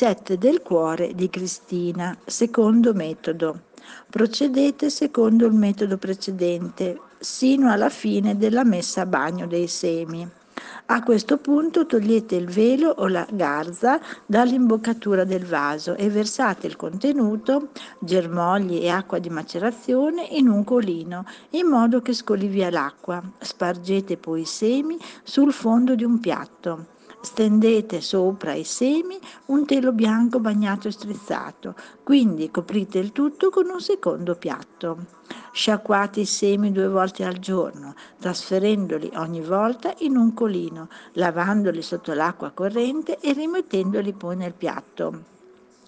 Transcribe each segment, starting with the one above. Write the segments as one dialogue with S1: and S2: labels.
S1: Ricette del cuore di Cristina, secondo metodo. Procedete secondo il metodo precedente, sino alla fine della messa a bagno dei semi. A questo punto togliete il velo o la garza dall'imboccatura del vaso e versate il contenuto, germogli e acqua di macerazione, in un colino, in modo che scoli via l'acqua. Spargete poi i semi sul fondo di un piatto. Stendete sopra i semi un telo bianco bagnato e strizzato, quindi coprite il tutto con un secondo piatto. Sciacquate i semi due volte al giorno, trasferendoli ogni volta in un colino, lavandoli sotto l'acqua corrente e rimettendoli poi nel piatto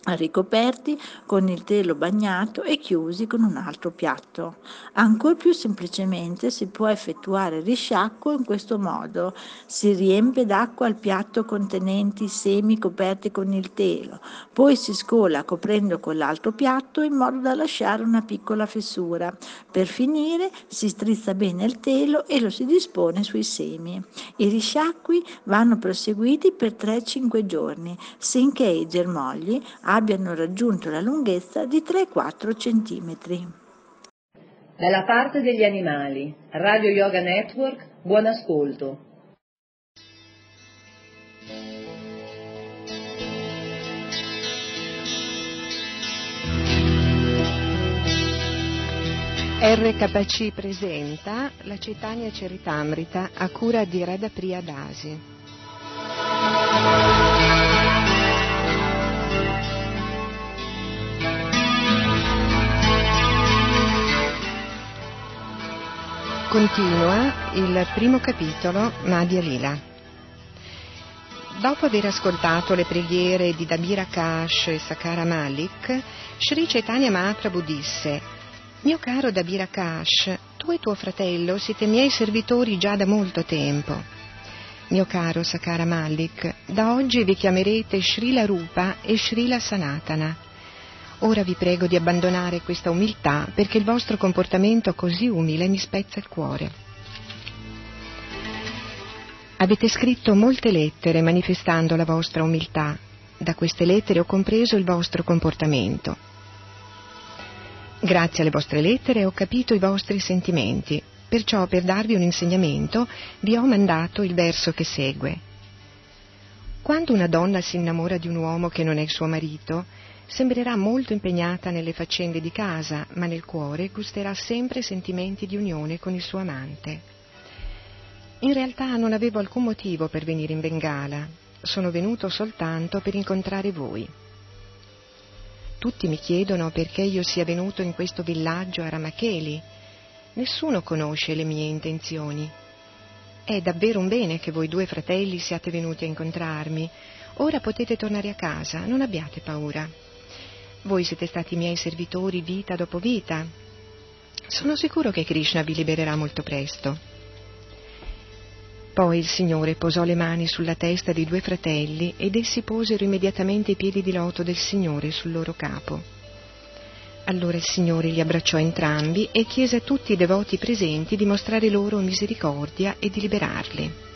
S1: ricoperti con il telo bagnato e chiusi con un altro piatto. Ancora più semplicemente si può effettuare il risciacquo in questo modo. Si riempie d'acqua il piatto contenente i semi coperti con il telo, poi si scola coprendo con l'altro piatto in modo da lasciare una piccola fessura. Per finire si strizza bene il telo e lo si dispone sui semi. I risciacqui vanno proseguiti per 3-5 giorni, sinché i germogli abbiano raggiunto la lunghezza di 3-4 cm.
S2: Dalla parte degli animali, Radio Yoga Network, buon ascolto.
S3: RKC presenta la Cetania Ceritamrita a cura di Reda Priya Dasi. Continua il primo capitolo Madhya Lila. Dopo aver ascoltato le preghiere di Dabira Kash e Sakara Malik, Sri Chaitanya Mahaprabhu disse Mio caro Dabira Kash, tu e tuo fratello siete miei servitori già da molto tempo. Mio caro Sakara Malik, da oggi vi chiamerete Srila Rupa e Srila Sanatana Ora vi prego di abbandonare questa umiltà perché il vostro comportamento così umile mi spezza il cuore. Avete scritto molte lettere manifestando la vostra umiltà. Da queste lettere ho compreso il vostro comportamento. Grazie alle vostre lettere ho capito i vostri sentimenti, perciò per darvi un insegnamento vi ho mandato il verso che segue. Quando una donna si innamora di un uomo che non è il suo marito, sembrerà molto impegnata nelle faccende di casa, ma nel cuore gusterà sempre sentimenti di unione con il suo amante. In realtà non avevo alcun motivo per venire in Bengala, sono venuto soltanto per incontrare voi. Tutti mi chiedono perché io sia venuto in questo villaggio a Ramacheli. Nessuno conosce le mie intenzioni. È davvero un bene che voi due fratelli siate venuti a incontrarmi. Ora potete tornare a casa, non abbiate paura. Voi siete stati miei servitori vita dopo vita. Sono sicuro che Krishna vi libererà molto presto. Poi il Signore posò le mani sulla testa dei due fratelli ed essi posero immediatamente i piedi di loto del Signore sul loro capo. Allora il Signore li abbracciò entrambi e chiese a tutti i devoti presenti di mostrare loro misericordia e di liberarli.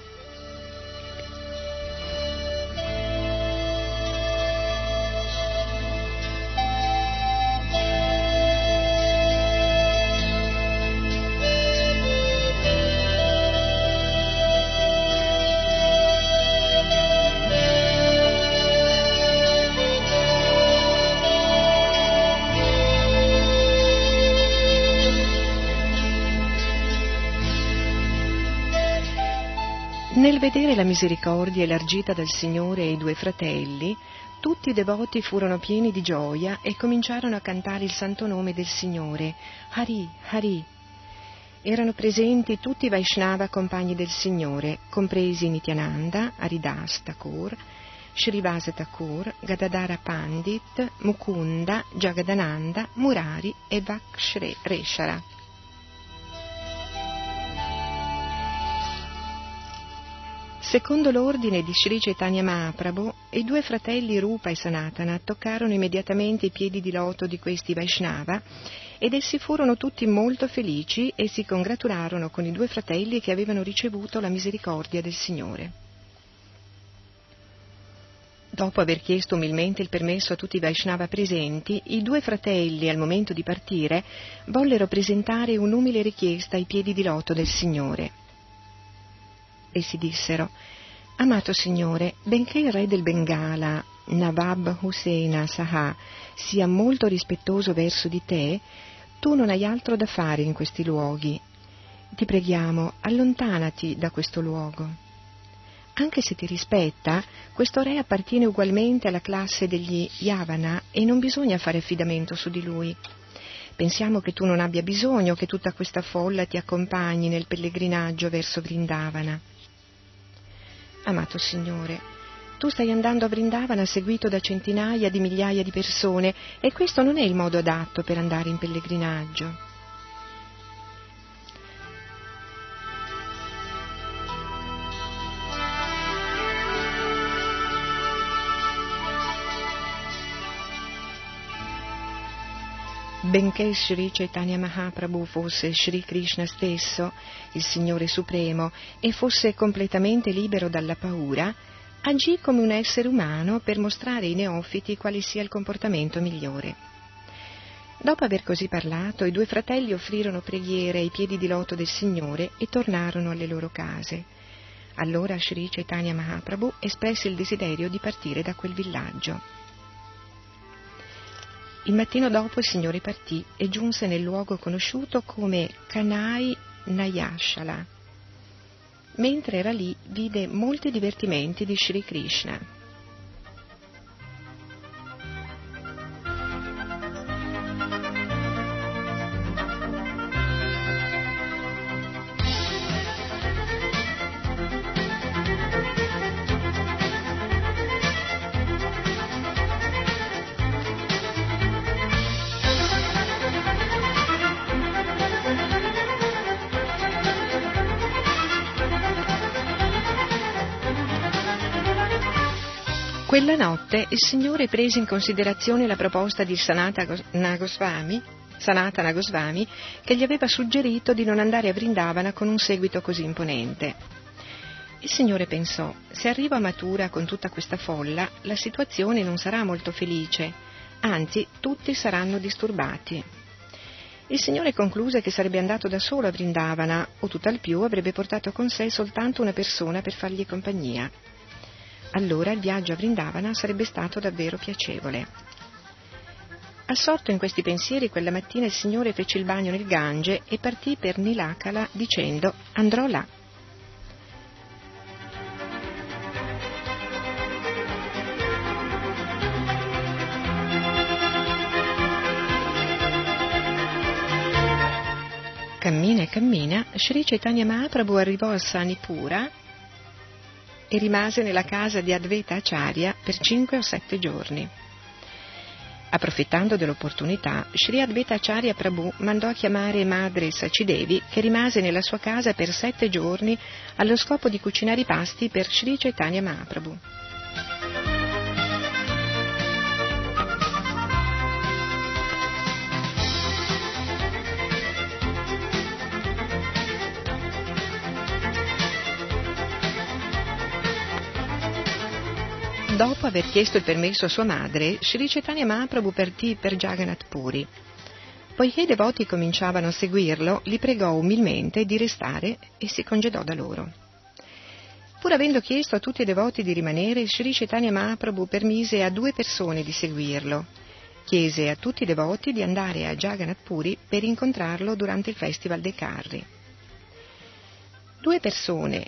S3: Vedere la misericordia elargita dal Signore ai due fratelli, tutti i devoti furono pieni di gioia e cominciarono a cantare il santo nome del Signore, Hari, Hari. Erano presenti tutti i Vaishnava compagni del Signore, compresi Nityananda, Haridas Thakur, Srivasa Thakur, Gadadara Pandit, Mukunda, Jagadananda, Murari e Vakshreshara. Secondo l'ordine di Sri Chaitanya Mahaprabhu, i due fratelli Rupa e Sanatana toccarono immediatamente i piedi di loto di questi Vaishnava ed essi furono tutti molto felici e si congratularono con i due fratelli che avevano ricevuto la misericordia del Signore. Dopo aver chiesto umilmente il permesso a tutti i Vaishnava presenti, i due fratelli, al momento di partire, vollero presentare un'umile richiesta ai piedi di loto del Signore essi dissero, Amato Signore, benché il re del Bengala, Nawab Hussein Saha, sia molto rispettoso verso di te, tu non hai altro da fare in questi luoghi. Ti preghiamo, allontanati da questo luogo. Anche se ti rispetta, questo re appartiene ugualmente alla classe degli Yavana e non bisogna fare affidamento su di lui. Pensiamo che tu non abbia bisogno che tutta questa folla ti accompagni nel pellegrinaggio verso Vrindavana. Amato Signore, tu stai andando a Vrindavana seguito da centinaia di migliaia di persone e questo non è il modo adatto per andare in pellegrinaggio. Benché Sri Chaitanya Mahaprabhu fosse Sri Krishna stesso, il Signore Supremo, e fosse completamente libero dalla paura, agì come un essere umano per mostrare ai neofiti quale sia il comportamento migliore. Dopo aver così parlato, i due fratelli offrirono preghiere ai piedi di loto del Signore e tornarono alle loro case. Allora Sri Chaitanya Mahaprabhu espresse il desiderio di partire da quel villaggio. Il mattino dopo il Signore partì e giunse nel luogo conosciuto come Kanai Nayashala. Mentre era lì vide molti divertimenti di Sri Krishna. Notte il Signore prese in considerazione la proposta di Sanatana Goswami, Sanatana Goswami che gli aveva suggerito di non andare a Vrindavana con un seguito così imponente. Il Signore pensò, se arrivo a Matura con tutta questa folla, la situazione non sarà molto felice, anzi tutti saranno disturbati. Il Signore concluse che sarebbe andato da solo a Vrindavana o tutt'al più avrebbe portato con sé soltanto una persona per fargli compagnia allora il viaggio a Vrindavana sarebbe stato davvero piacevole. Assorto in questi pensieri, quella mattina il Signore fece il bagno nel Gange e partì per Nilakala dicendo andrò là. Cammina e cammina, Sri Chaitanya Mahaprabhu arrivò a Sanipura e rimase nella casa di Advaita Acharya per cinque o sette giorni. Approfittando dell'opportunità, Sri Advaita Acharya Prabhu mandò a chiamare madre Sacidevi, che rimase nella sua casa per sette giorni allo scopo di cucinare i pasti per Sri Chaitanya Mahaprabhu. Dopo aver chiesto il permesso a sua madre, Sri Chaitanya Mahaprabhu partì per Jagannath Puri. Poiché i devoti cominciavano a seguirlo, li pregò umilmente di restare e si congedò da loro. Pur avendo chiesto a tutti i devoti di rimanere, Sri Chaitanya Mahaprabhu permise a due persone di seguirlo. Chiese a tutti i devoti di andare a Jagannath Puri per incontrarlo durante il Festival dei Carri. Due persone,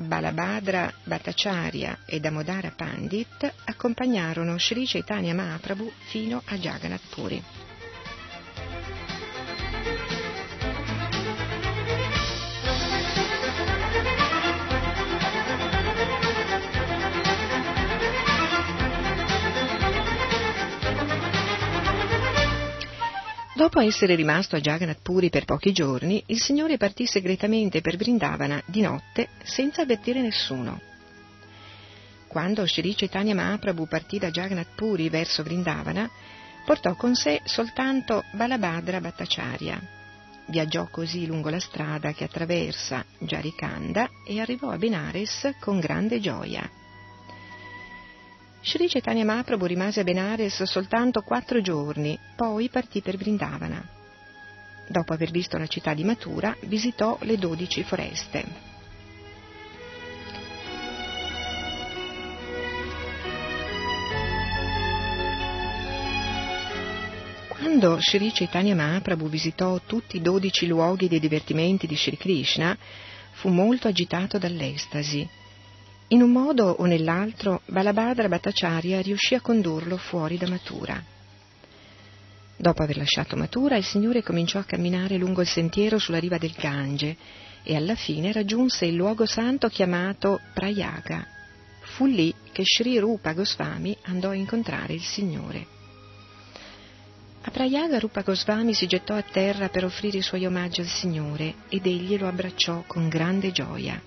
S3: Balabhadra Bhattacharya e Damodara Pandit accompagnarono Sri Chaitanya Mahaprabhu fino a Jagannath Puri. Dopo essere rimasto a Jagannath Puri per pochi giorni, il Signore partì segretamente per Vrindavana di notte senza avvertire nessuno. Quando Sri Chaitanya Mahaprabhu partì da Jagannath Puri verso Vrindavana, portò con sé soltanto Balabhadra Bhattacharya. Viaggiò così lungo la strada che attraversa Jarikanda e arrivò a Benares con grande gioia. Sri Chaitanya Mahaprabhu rimase a Benares soltanto quattro giorni, poi partì per Vrindavana. Dopo aver visto la città di Mathura, visitò le dodici foreste. Quando Sri Chaitanya Mahaprabhu visitò tutti i dodici luoghi dei divertimenti di Sri Krishna, fu molto agitato dall'estasi in un modo o nell'altro Balabhadra Bhattacharya riuscì a condurlo fuori da Mathura. Dopo aver lasciato Mathura, il Signore cominciò a camminare lungo il sentiero sulla riva del Gange e alla fine raggiunse il luogo santo chiamato Prayaga. Fu lì che Sri Rupa Goswami andò a incontrare il Signore. A Prayaga Rupa Goswami si gettò a terra per offrire i suoi omaggi al Signore ed egli lo abbracciò con grande gioia.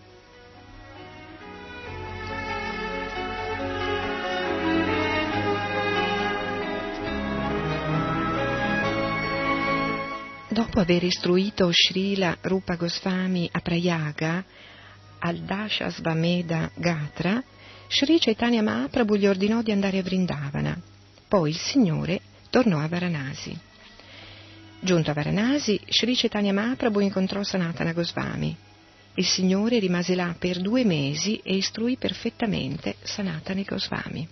S3: Dopo aver istruito Srila Rupa Goswami a Prayaga, al Dashasvameda Gatra, Sri Chaitanya Mahaprabhu gli ordinò di andare a Vrindavana. Poi il Signore tornò a Varanasi. Giunto a Varanasi, Sri Chaitanya Mahaprabhu incontrò Sanatana Goswami. Il Signore rimase là per due mesi e istruì perfettamente Sanatana Goswami.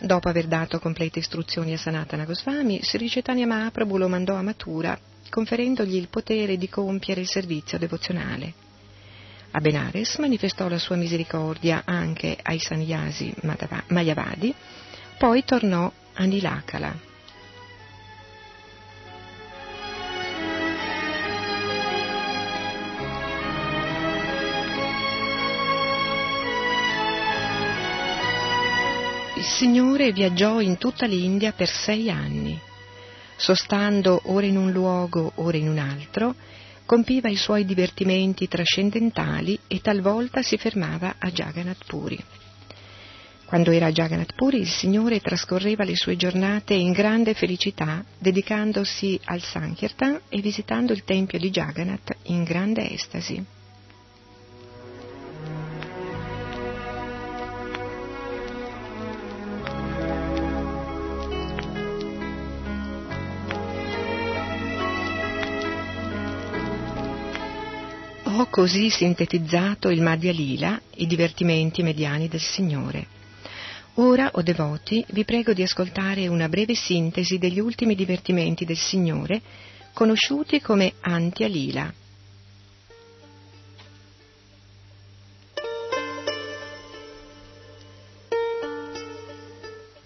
S3: Dopo aver dato complete istruzioni a Sanatana Goswami, Sri Chaitanya Mahaprabhu lo mandò a Mathura, conferendogli il potere di compiere il servizio devozionale. A Benares manifestò la sua misericordia anche ai sannyasi Mayavadi, poi tornò a Nilakala. Il Signore viaggiò in tutta l'India per sei anni. Sostando ora in un luogo, ora in un altro, compiva i suoi divertimenti trascendentali e talvolta si fermava a Jagannath Puri. Quando era a Jagannath Puri il Signore trascorreva le sue giornate in grande felicità, dedicandosi al Sankirtan e visitando il tempio di Jagannath in grande estasi. Così sintetizzato il Madhya Lila, i divertimenti mediani del Signore. Ora, o devoti, vi prego di ascoltare una breve sintesi degli ultimi divertimenti del Signore, conosciuti come Antya Lila.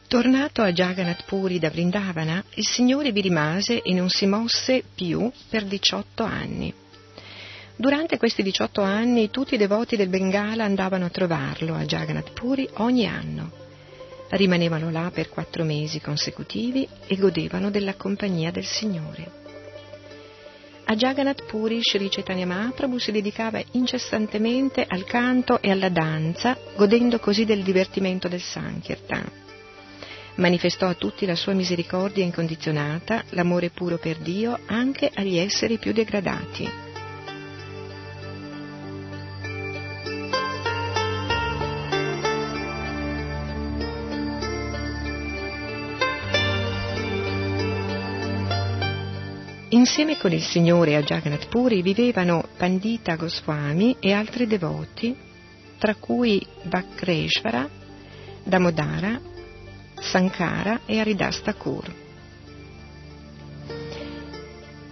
S3: Tornato a Jagannath Puri da Vrindavana, il Signore vi rimase e non si mosse più per 18 anni. Durante questi 18 anni tutti i devoti del Bengala andavano a trovarlo a Jagannath Puri ogni anno. Rimanevano là per quattro mesi consecutivi e godevano della compagnia del Signore. A Jagannath Puri Sri Chaitanya Mahaprabhu si dedicava incessantemente al canto e alla danza, godendo così del divertimento del Sankirtan. Manifestò a tutti la sua misericordia incondizionata, l'amore puro per Dio anche agli esseri più degradati. Insieme con il Signore a Jagannath Puri vivevano Pandita Goswami e altri devoti, tra cui Bakreshvara, Damodara, Sankara e Haridas Thakur.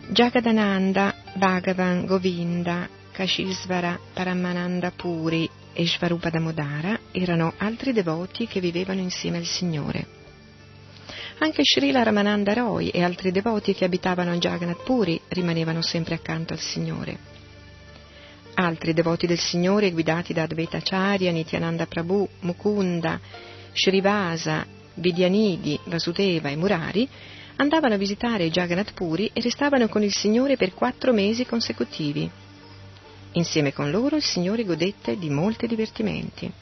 S3: Jagadananda, Bhagavan, Govinda, Kashishvara, Paramananda Puri e Shvarupa Damodara erano altri devoti che vivevano insieme al Signore. Anche Srila Ramananda Roy e altri devoti che abitavano a Jagannath Puri rimanevano sempre accanto al Signore. Altri devoti del Signore, guidati da Advaita Acharya, Nityananda Prabhu, Mukunda, Srivasa, Vidyanidi, Vasudeva e Murari, andavano a visitare Jagannath Puri e restavano con il Signore per quattro mesi consecutivi. Insieme con loro il Signore godette di molti divertimenti.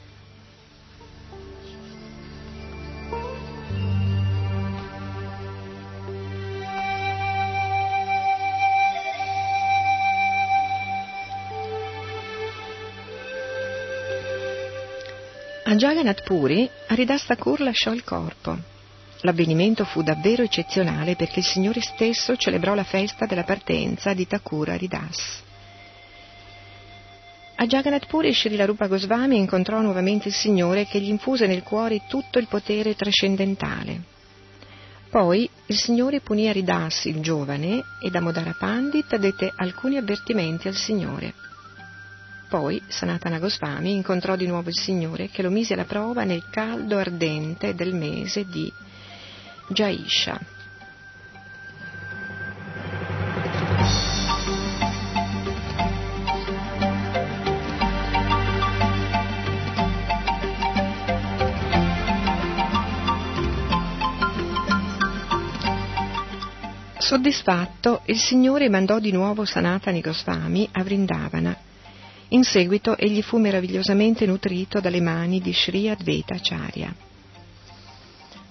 S3: A Jagannath Puri Haridas Thakur lasciò il corpo. L'avvenimento fu davvero eccezionale perché il Signore stesso celebrò la festa della partenza di Thakur Haridas. A Jagannath Puri Srila Rupa Goswami incontrò nuovamente il Signore che gli infuse nel cuore tutto il potere trascendentale. Poi il Signore punì Haridas, il giovane, e Damodara Pandit dette alcuni avvertimenti al Signore. Poi Sanatana Goswami incontrò di nuovo il Signore che lo mise alla prova nel caldo ardente del mese di Jaisha. Soddisfatto, il Signore mandò di nuovo Sanatani Goswami a Vrindavana in seguito egli fu meravigliosamente nutrito dalle mani di Sri Advaita Acharya.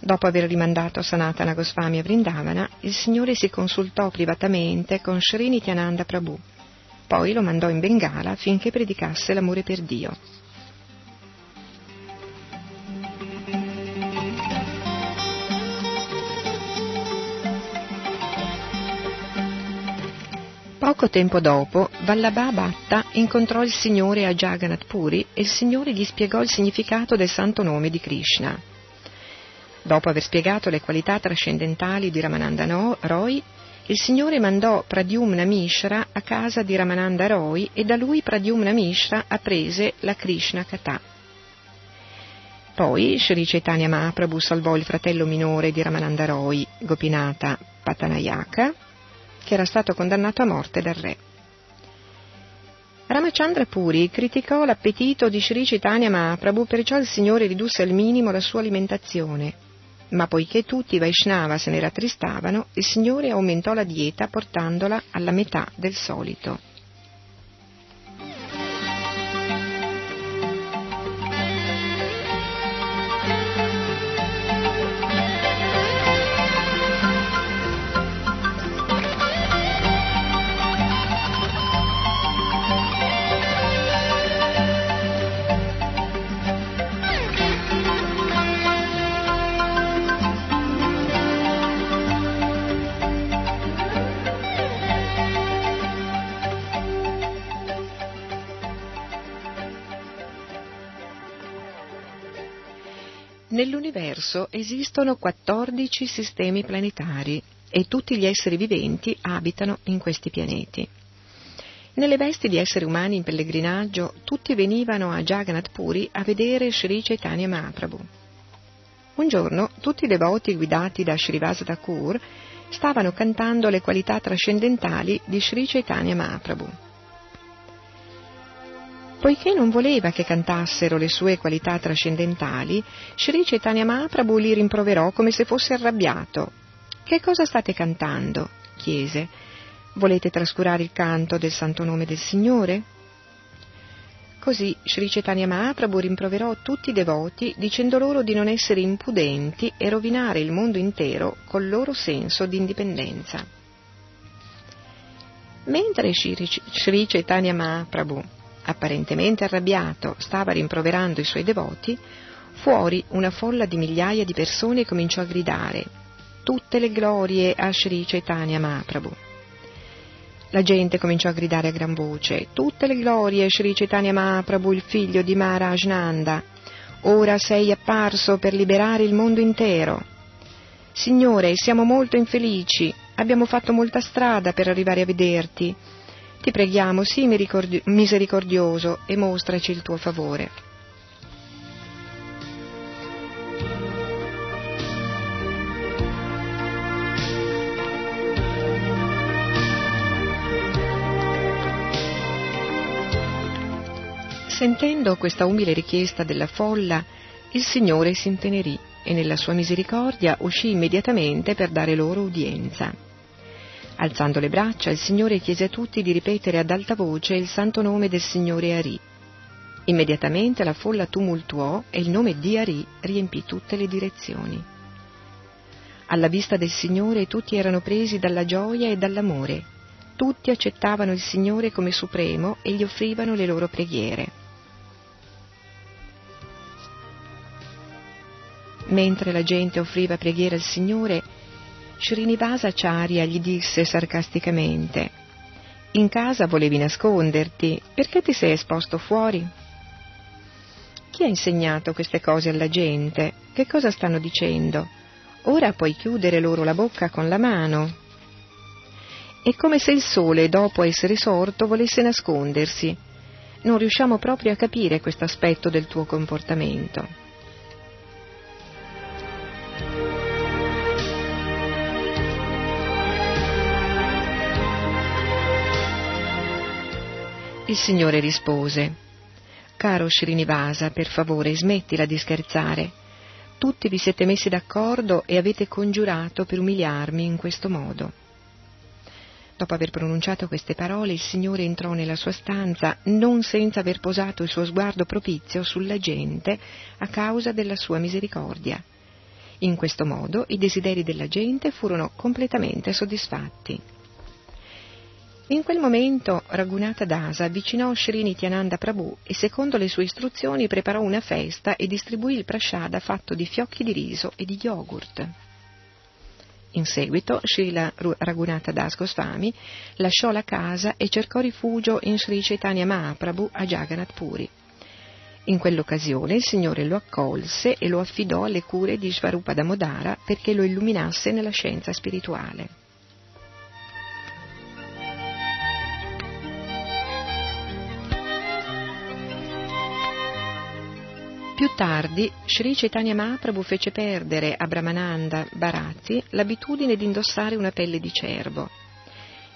S3: Dopo aver rimandato Sanatana Goswami a Vrindavana, il Signore si consultò privatamente con Sri Nityananda Prabhu. Poi lo mandò in Bengala affinché predicasse l'amore per Dio. Poco tempo dopo, Vallabha Bhatta incontrò il Signore a Jagannath Puri e il Signore gli spiegò il significato del santo nome di Krishna. Dopo aver spiegato le qualità trascendentali di Ramananda Roy, il Signore mandò Pradyumna Mishra a casa di Ramananda Roy e da lui Pradyumna Mishra apprese la Krishna Katha. Poi Sri Chaitanya Mahaprabhu salvò il fratello minore di Ramananda Roy, Gopinata Patanayaka, che era stato condannato a morte dal re. Ramachandra Puri criticò l'appetito di Sri Chaitanya Mahaprabhu, perciò il Signore ridusse al minimo la sua alimentazione. Ma poiché tutti i Vaishnava se ne rattristavano, il Signore aumentò la dieta portandola alla metà del solito. Nell'universo esistono 14 sistemi planetari e tutti gli esseri viventi abitano in questi pianeti. Nelle vesti di esseri umani in pellegrinaggio, tutti venivano a Jagannath Puri a vedere Sri Chaitanya Mahaprabhu. Un giorno tutti i devoti guidati da Srivasa Thakur stavano cantando le qualità trascendentali di Sri Chaitanya Mahaprabhu. Poiché non voleva che cantassero le sue qualità trascendentali, Sri Chaitanya Mahaprabhu li rimproverò come se fosse arrabbiato. Che cosa state cantando? chiese. Volete trascurare il canto del santo nome del Signore? Così Sri Chaitanya Mahaprabhu rimproverò tutti i devoti dicendo loro di non essere impudenti e rovinare il mondo intero col loro senso di indipendenza. Mentre Sri Chaitanya Mahaprabhu apparentemente arrabbiato, stava rimproverando i suoi devoti, fuori una folla di migliaia di persone cominciò a gridare tutte le glorie a Sri Chaitanya Mahaprabhu. La gente cominciò a gridare a gran voce tutte le glorie a Sri Chaitanya Mahaprabhu, il figlio di Maharaj Nanda. Ora sei apparso per liberare il mondo intero. Signore, siamo molto infelici, abbiamo fatto molta strada per arrivare a vederti ti preghiamo, sii misericordioso e mostraci il tuo favore. Sentendo questa umile richiesta della folla, il Signore si intenerì e nella sua misericordia uscì immediatamente per dare loro udienza. Alzando le braccia, il Signore chiese a tutti di ripetere ad alta voce il santo nome del Signore Ari. Immediatamente la folla tumultuò e il nome di Ari riempì tutte le direzioni. Alla vista del Signore tutti erano presi dalla gioia e dall'amore. Tutti accettavano il Signore come supremo e gli offrivano le loro preghiere. Mentre la gente offriva preghiera al Signore, Srinivasa Acharya gli disse sarcasticamente In casa volevi nasconderti, perché ti sei esposto fuori? Chi ha insegnato queste cose alla gente? Che cosa stanno dicendo? Ora puoi chiudere loro la bocca con la mano. È come se il sole, dopo essere sorto, volesse nascondersi. Non riusciamo proprio a capire questo aspetto del tuo comportamento. Il Signore rispose, Caro Srinivasa, per favore smettila di scherzare. Tutti vi siete messi d'accordo e avete congiurato per umiliarmi in questo modo. Dopo aver pronunciato queste parole, il Signore entrò nella sua stanza, non senza aver posato il suo sguardo propizio sulla gente a causa della sua misericordia. In questo modo i desideri della gente furono completamente soddisfatti. In quel momento Raghunatha Dasa avvicinò Sri Nityananda Prabhu e secondo le sue istruzioni preparò una festa e distribuì il prashada fatto di fiocchi di riso e di yogurt. In seguito Srila Raghunatha Das Goswami lasciò la casa e cercò rifugio in Sri Chaitanya Mahaprabhu a Jagannath Puri. In quell'occasione il Signore lo accolse e lo affidò alle cure di Svarupa Damodara perché lo illuminasse nella scienza spirituale. Tardi, Sri Chaitanya Mahaprabhu fece perdere a Brahmananda Bharati l'abitudine di indossare una pelle di cervo.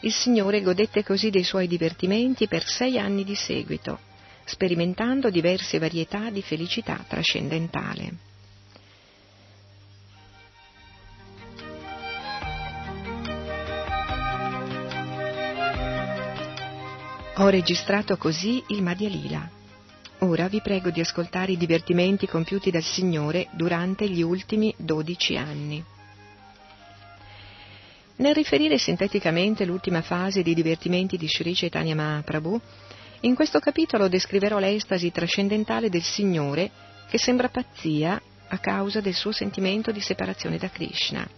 S3: Il Signore godette così dei suoi divertimenti per sei anni di seguito, sperimentando diverse varietà di felicità trascendentale. Ho registrato così il Madhya Lila. Ora vi prego di ascoltare i divertimenti compiuti dal Signore durante gli ultimi dodici anni. Nel riferire sinteticamente l'ultima fase dei divertimenti di Sri Chaitanya Mahaprabhu, in questo capitolo descriverò l'estasi trascendentale del Signore che sembra pazzia a causa del suo sentimento di separazione da Krishna.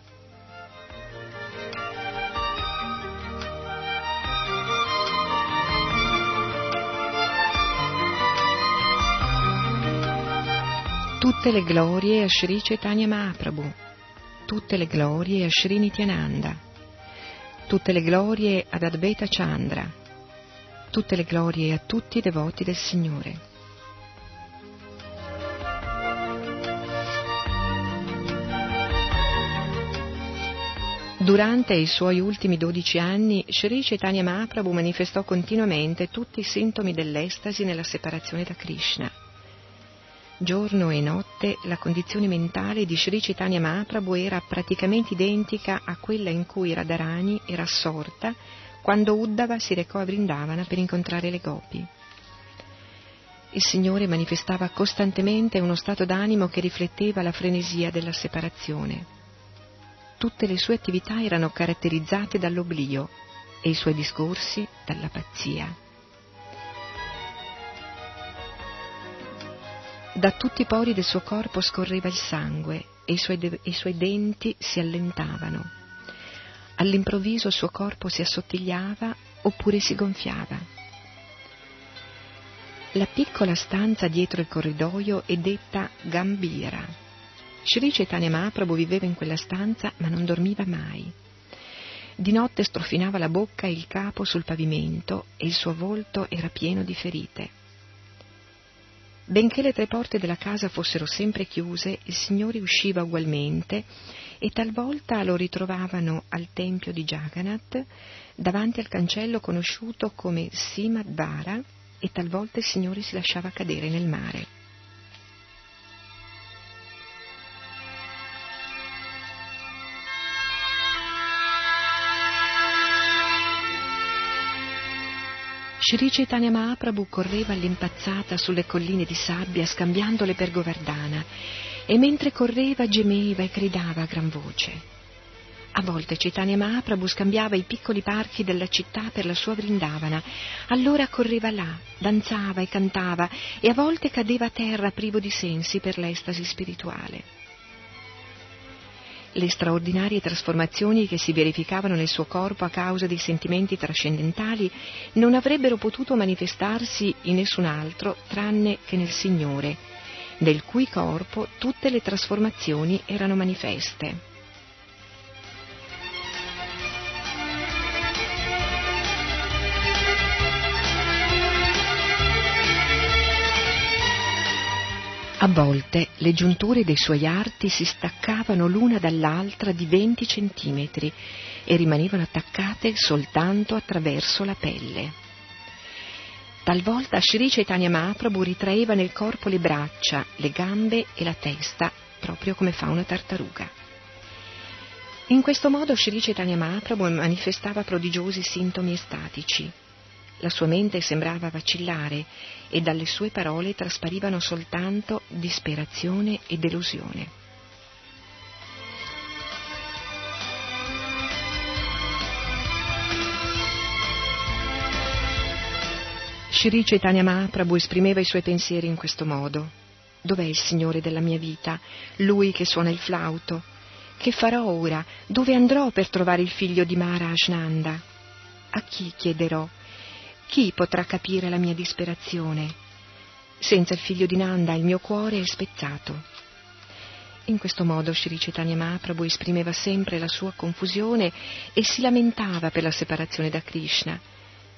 S3: Tutte le glorie a Sri Chaitanya Mahaprabhu, tutte le glorie a Sri Nityananda, tutte le glorie ad Advaita Chandra, tutte le glorie a tutti i devoti del Signore. Durante i suoi ultimi dodici anni, Sri Chaitanya Mahaprabhu manifestò continuamente tutti i sintomi dell'estasi nella separazione da Krishna Giorno e notte la condizione mentale di Sri Chaitanya Mahaprabhu era praticamente identica a quella in cui Radharani era assorta quando Uddhava si recò a Vrindavana per incontrare le gopi. Il Signore manifestava costantemente uno stato d'animo che rifletteva la frenesia della separazione. Tutte le sue attività erano caratterizzate dall'oblio e i suoi discorsi dalla pazzia. Da tutti i pori del suo corpo scorreva il sangue e i suoi, de- i suoi denti si allentavano. All'improvviso il suo corpo si assottigliava oppure si gonfiava. La piccola stanza dietro il corridoio è detta Gambira. Sri Chaitanya Mahaprabhu viveva in quella stanza ma non dormiva mai. Di notte strofinava la bocca e il capo sul pavimento e il suo volto era pieno di ferite. Benché le tre porte della casa fossero sempre chiuse, il Signore usciva ugualmente e talvolta lo ritrovavano al tempio di Jagannath, davanti al cancello conosciuto come Simadvara, e talvolta il Signore si lasciava cadere nel mare. Shri Chaitanya Mahaprabhu correva all'impazzata sulle colline di sabbia scambiandole per Govardhana e mentre correva gemeva e gridava a gran voce. A volte Chaitanya Mahaprabhu scambiava i piccoli parchi della città per la sua Vrindavana. Allora correva là, danzava e cantava e a volte cadeva a terra privo di sensi per l'estasi spirituale. Le straordinarie trasformazioni che si verificavano nel suo corpo a causa dei sentimenti trascendentali non avrebbero potuto manifestarsi in nessun altro tranne che nel Signore, nel cui corpo tutte le trasformazioni erano manifeste. A volte le giunture dei suoi arti si staccavano l'una dall'altra di 20 centimetri e rimanevano attaccate soltanto attraverso la pelle. Talvolta Sri Chaitanya Mahaprabhu ritraeva nel corpo le braccia, le gambe e la testa, proprio come fa una tartaruga. In questo modo Sri Chaitanya Mahaprabhu manifestava prodigiosi sintomi estatici. La sua mente sembrava vacillare e dalle sue parole trasparivano soltanto disperazione e delusione. Shri Chaitanya Mahaprabhu esprimeva i suoi pensieri in questo modo. Dov'è il Signore della mia vita? Lui che suona il flauto? Che farò ora? Dove andrò per trovare il figlio di Mara Ashnanda? A chi chiederò? Chi potrà capire la mia disperazione? Senza il figlio di Nanda il mio cuore è spezzato. In questo modo Sri Chaitanya Mahaprabhu esprimeva sempre la sua confusione e si lamentava per la separazione da Krishna.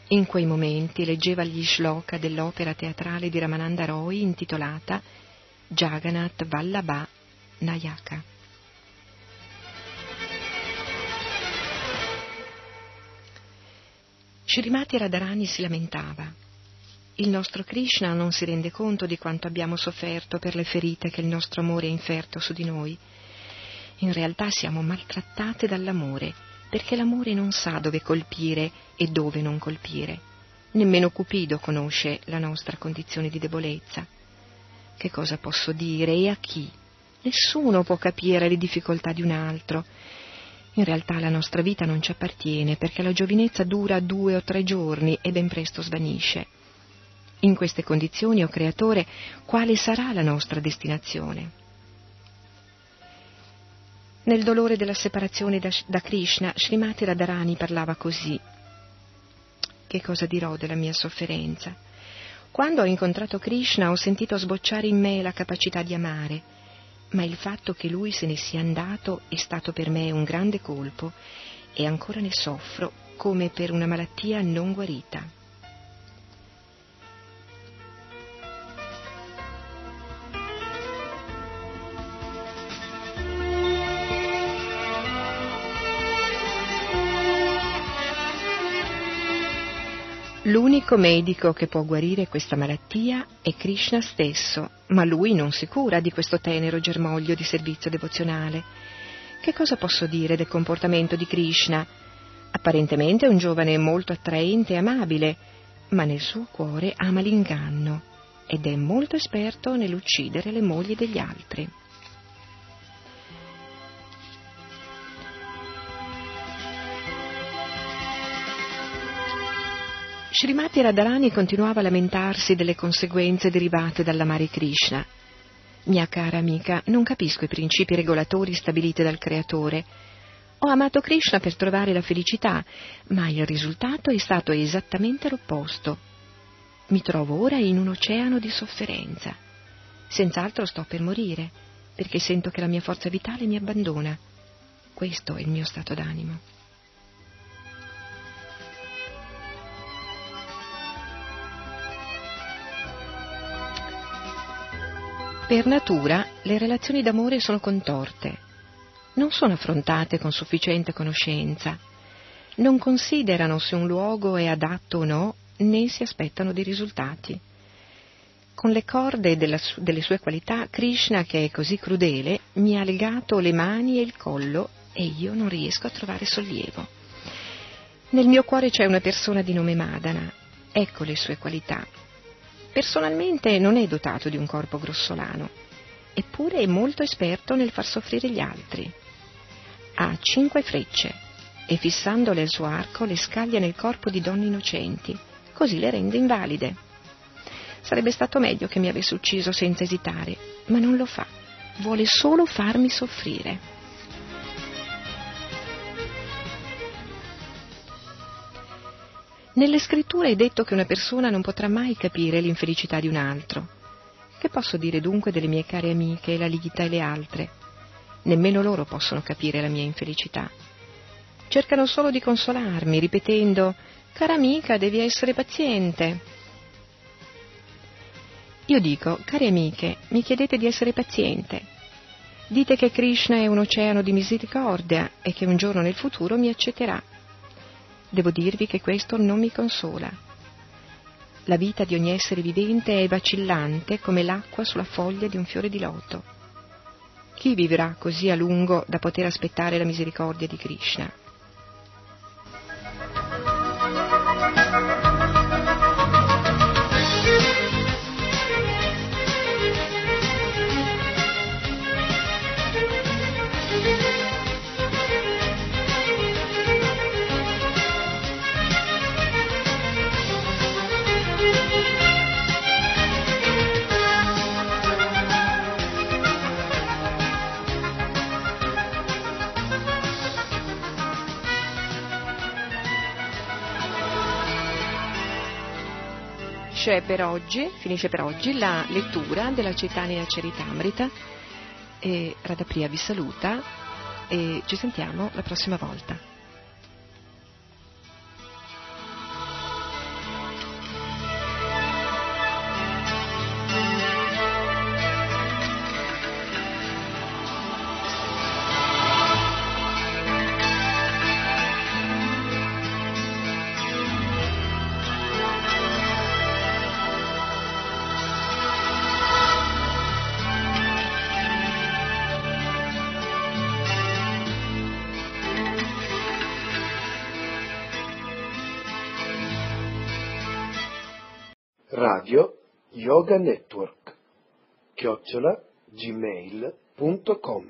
S3: In quei momenti leggeva gli shloka dell'opera teatrale di Ramananda Roy intitolata Jagannath Vallabha Nayaka. Srimati Radharani si lamentava. Il nostro Krishna non si rende conto di quanto abbiamo sofferto per le ferite che il nostro amore ha inferto su di noi. In realtà siamo maltrattate dall'amore, perché l'amore non sa dove colpire e dove non colpire. Nemmeno Cupido conosce la nostra condizione di debolezza. Che cosa posso dire e a chi? Nessuno può capire le difficoltà di un altro in realtà la nostra vita non ci appartiene perché la giovinezza dura due o tre giorni e ben presto svanisce. In queste condizioni, o oh Creatore, quale sarà la nostra destinazione? Nel dolore della separazione da, da Krishna, Srimati Radharani parlava così. Che cosa dirò della mia sofferenza? Quando ho incontrato Krishna ho sentito sbocciare in me la capacità di amare ma il fatto che lui se ne sia andato è stato per me un grande colpo e ancora ne soffro come per una malattia non guarita. L'unico medico che può guarire questa malattia è Krishna stesso, ma lui non si cura di questo tenero germoglio di servizio devozionale. Che cosa posso dire del comportamento di Krishna? Apparentemente è un giovane molto attraente e amabile, ma nel suo cuore ama l'inganno ed è molto esperto nell'uccidere le mogli degli altri. Srimati Radharani continuava a lamentarsi delle conseguenze derivate dall'amare Krishna. Mia cara amica, non capisco i principi regolatori stabiliti dal Creatore. Ho amato Krishna per trovare la felicità, ma il risultato è stato esattamente l'opposto. Mi trovo ora in un oceano di sofferenza. Senz'altro sto per morire, perché sento che la mia forza vitale mi abbandona. Questo è il mio stato d'animo. Per natura le relazioni d'amore sono contorte, non sono affrontate con sufficiente conoscenza, non considerano se un luogo è adatto o no, né si aspettano dei risultati. Con le corde della, delle sue qualità, Krishna, che è così crudele, mi ha legato le mani e il collo e io non riesco a trovare sollievo. Nel mio cuore c'è una persona di nome Madana Ecco le sue qualità. Personalmente non è dotato di un corpo grossolano, eppure è molto esperto nel far soffrire gli altri. Ha cinque frecce e fissandole al suo arco le scaglia nel corpo di donne innocenti, così le rende invalide. Sarebbe stato meglio che mi avesse ucciso senza esitare, ma non lo fa. Vuole solo farmi soffrire. Nelle scritture è detto che una persona non potrà mai capire l'infelicità di un altro. Che posso dire dunque delle mie care amiche, la Lita e le altre? Nemmeno loro possono capire la mia infelicità. Cercano solo di consolarmi, ripetendo Cara amica, devi essere paziente. Io dico, cari amiche, mi chiedete di essere paziente. Dite che Krishna è un oceano di misericordia e che un giorno nel futuro mi accetterà. Devo dirvi che questo non mi consola. La vita di ogni essere vivente è vacillante come l'acqua sulla foglia di un fiore di loto. Chi vivrà così a lungo da poter aspettare la misericordia di Krishna? Finisce per oggi, finisce per oggi la lettura della Chaitanya Charitamrita e Radhapriya vi saluta e ci sentiamo la prossima volta.
S4: Yoga Network chiocciola gmail.com